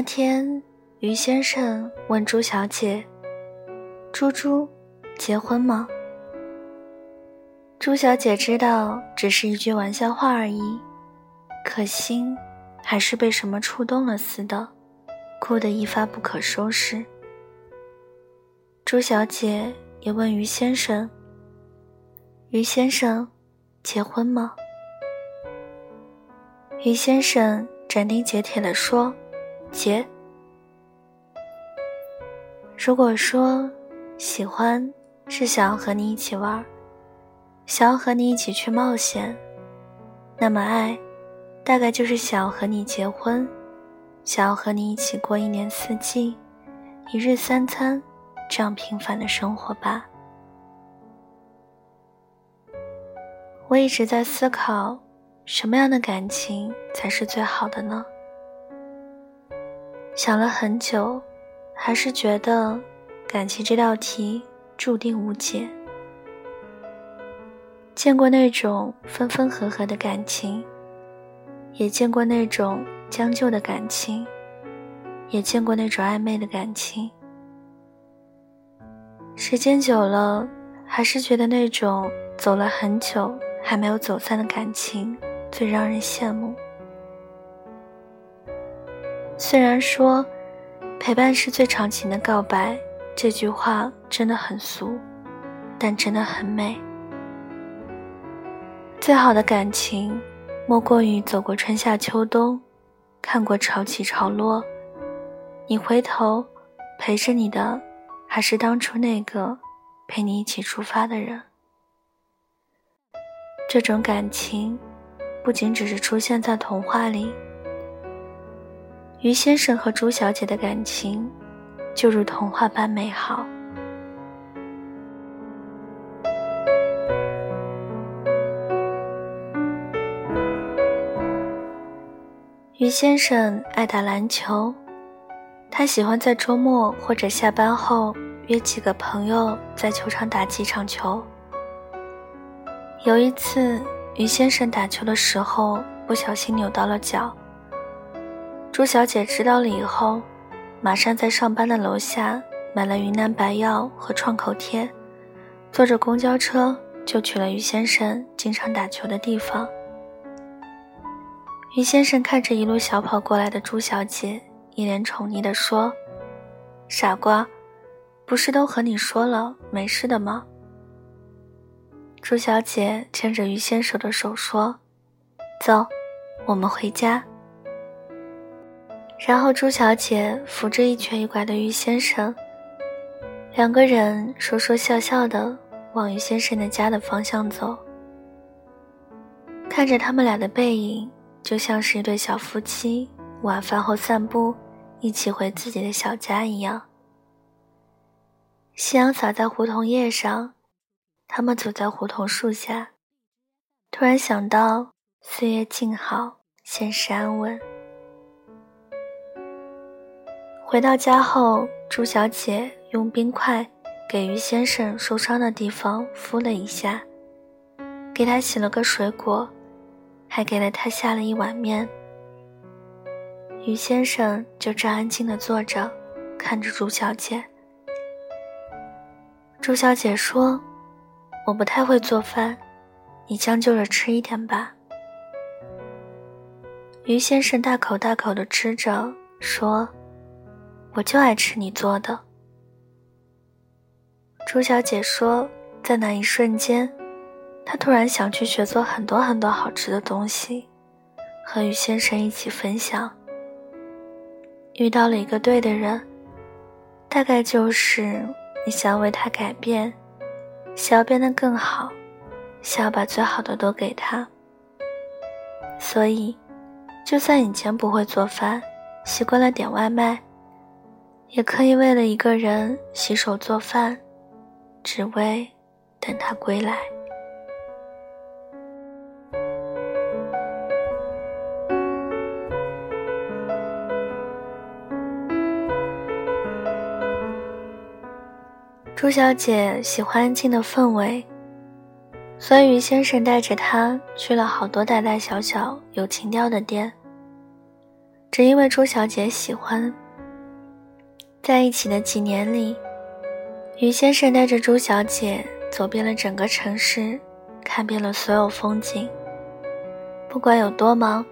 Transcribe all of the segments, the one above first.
那天，于先生问朱小姐：“猪猪，结婚吗？”朱小姐知道只是一句玩笑话而已，可心还是被什么触动了似的，哭得一发不可收拾。朱小姐也问于先生：“于先生，结婚吗？”于先生斩钉截铁地说：“结。如果说喜欢是想要和你一起玩，想要和你一起去冒险，那么爱，大概就是想要和你结婚，想要和你一起过一年四季，一日三餐这样平凡的生活吧。”我一直在思考。什么样的感情才是最好的呢？想了很久，还是觉得感情这道题注定无解。见过那种分分合合的感情，也见过那种将就的感情，也见过那种暧昧的感情。时间久了，还是觉得那种走了很久还没有走散的感情。最让人羡慕。虽然说“陪伴是最长情的告白”这句话真的很俗，但真的很美。最好的感情，莫过于走过春夏秋冬，看过潮起潮落，你回头陪着你的，还是当初那个陪你一起出发的人。这种感情。不仅只是出现在童话里，于先生和朱小姐的感情就如童话般美好。于先生爱打篮球，他喜欢在周末或者下班后约几个朋友在球场打几场球。有一次。于先生打球的时候不小心扭到了脚。朱小姐知道了以后，马上在上班的楼下买了云南白药和创口贴，坐着公交车就去了于先生经常打球的地方。于先生看着一路小跑过来的朱小姐，一脸宠溺地说：“傻瓜，不是都和你说了没事的吗？”朱小姐牵着于先生的手说：“走，我们回家。”然后朱小姐扶着一瘸一拐的于先生，两个人说说笑笑的往于先生的家的方向走。看着他们俩的背影，就像是一对小夫妻晚饭后散步，一起回自己的小家一样。夕阳洒在胡同叶上。他们走在胡同树下，突然想到岁月静好，现实安稳。回到家后，朱小姐用冰块给于先生受伤的地方敷了一下，给他洗了个水果，还给了他下了一碗面。于先生就这安静的坐着，看着朱小姐。朱小姐说。我不太会做饭，你将就着吃一点吧。于先生大口大口的吃着，说：“我就爱吃你做的。”朱小姐说：“在那一瞬间，她突然想去学做很多很多好吃的东西，和于先生一起分享。遇到了一个对的人，大概就是你想为他改变。”想要变得更好，想要把最好的都给他。所以，就算以前不会做饭，习惯了点外卖，也可以为了一个人洗手做饭，只为等他归来。朱小姐喜欢安静的氛围，所以于先生带着她去了好多大大小小有情调的店。只因为朱小姐喜欢。在一起的几年里，于先生带着朱小姐走遍了整个城市，看遍了所有风景。不管有多忙，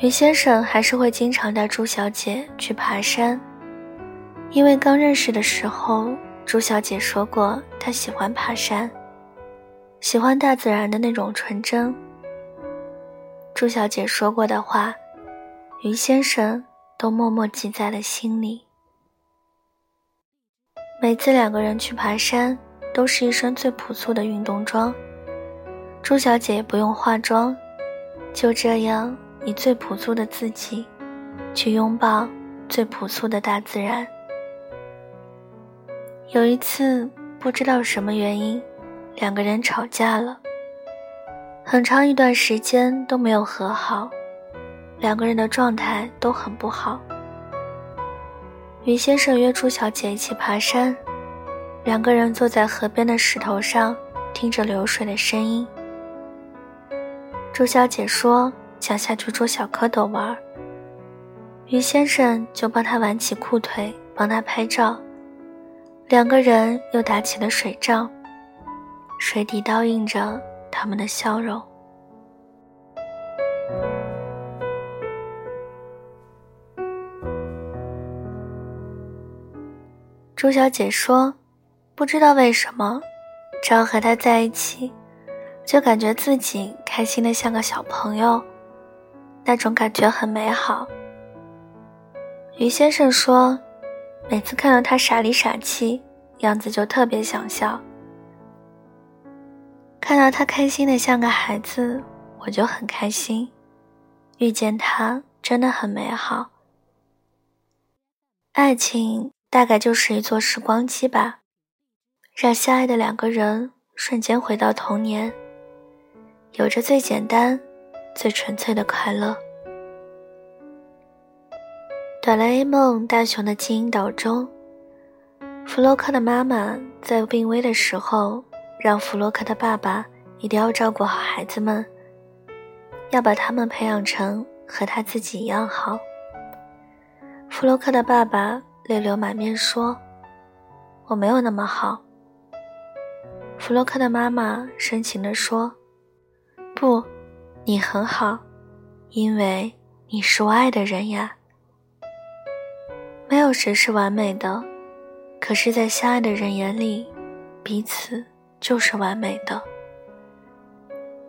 于先生还是会经常带朱小姐去爬山。因为刚认识的时候，朱小姐说过她喜欢爬山，喜欢大自然的那种纯真。朱小姐说过的话，于先生都默默记在了心里。每次两个人去爬山，都是一身最朴素的运动装。朱小姐不用化妆，就这样以最朴素的自己，去拥抱最朴素的大自然。有一次，不知道什么原因，两个人吵架了，很长一段时间都没有和好，两个人的状态都很不好。于先生约朱小姐一起爬山，两个人坐在河边的石头上，听着流水的声音。朱小姐说想下去捉小蝌蚪玩，于先生就帮她挽起裤腿，帮她拍照。两个人又打起了水仗，水底倒映着他们的笑容。朱小姐说：“不知道为什么，只要和他在一起，就感觉自己开心的像个小朋友，那种感觉很美好。”于先生说：“每次看到他傻里傻气，样子就特别想笑。看到他开心的像个孩子，我就很开心。遇见他真的很美好，爱情。”大概就是一座时光机吧，让相爱的两个人瞬间回到童年，有着最简单、最纯粹的快乐。哆啦 A 梦大雄的基因岛中，弗洛克的妈妈在病危的时候，让弗洛克的爸爸一定要照顾好孩子们，要把他们培养成和他自己一样好。弗洛克的爸爸。泪流满面说：“我没有那么好。”弗洛克的妈妈深情地说：“不，你很好，因为你是我爱的人呀。没有谁是完美的，可是，在相爱的人眼里，彼此就是完美的。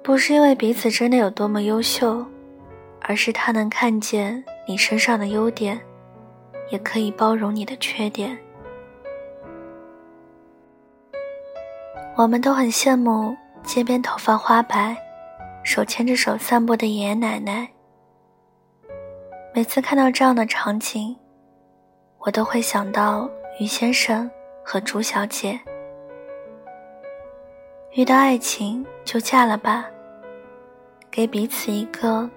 不是因为彼此真的有多么优秀，而是他能看见你身上的优点。”也可以包容你的缺点。我们都很羡慕街边头发花白、手牵着手散步的爷爷奶奶。每次看到这样的场景，我都会想到于先生和朱小姐。遇到爱情就嫁了吧，给彼此一个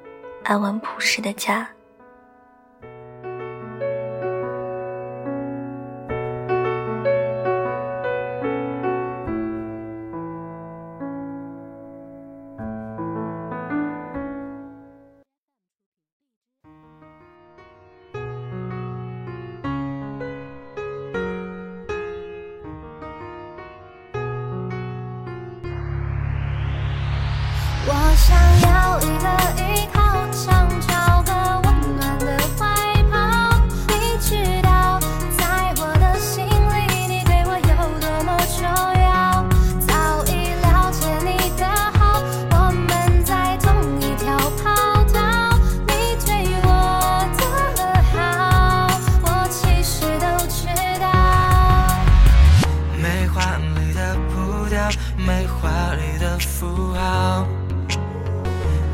安稳朴实的家。掉没华丽的符号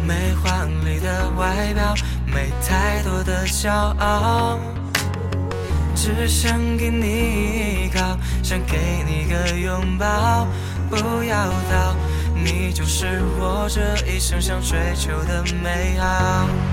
没华丽的外表没太多的骄傲只想给你依靠想给你个拥抱。不要逃你就是我这一生想追求的美好。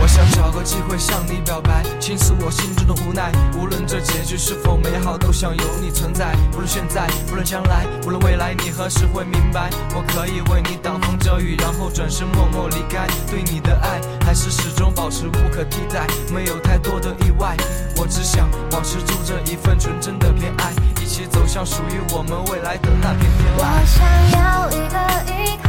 我想找个机会向你表白，倾诉我心中的无奈。无论这结局是否美好，都想有你存在。无论现在，无论将来，无论未来，你何时会明白？我可以为你挡风遮雨，然后转身默默离开。对你的爱，还是始终保持无可替代，没有太多的意外。我只想保持住这一份纯真的偏爱，一起走向属于我们未来的那片天。我想要一个依靠，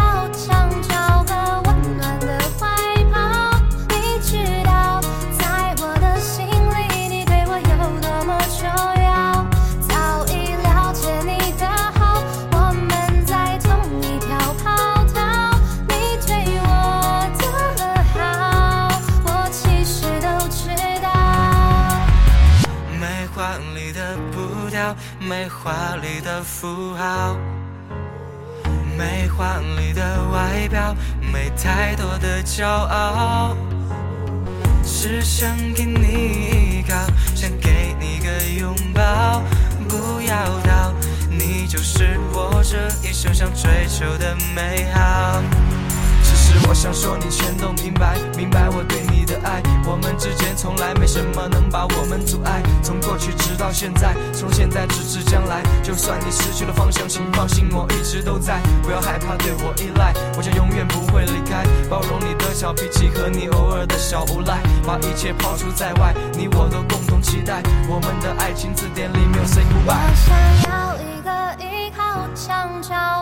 没华丽的符号，没华丽的外表，没太多的骄傲，只想给你依靠，想给你个拥抱，不要逃，你就是我这一生想追求的美好。我想说，你全都明白，明白我对你的爱。我们之间从来没什么能把我们阻碍。从过去直到现在，从现在直至将来。就算你失去了方向，请放心，我一直都在。不要害怕对我依赖，我将永远不会离开。包容你的小脾气和你偶尔的小无赖，把一切抛出在外，你我都共同期待。我们的爱情字典里没有 say goodbye。我想要一个依靠，想找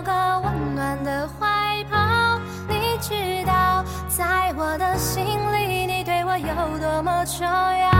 就要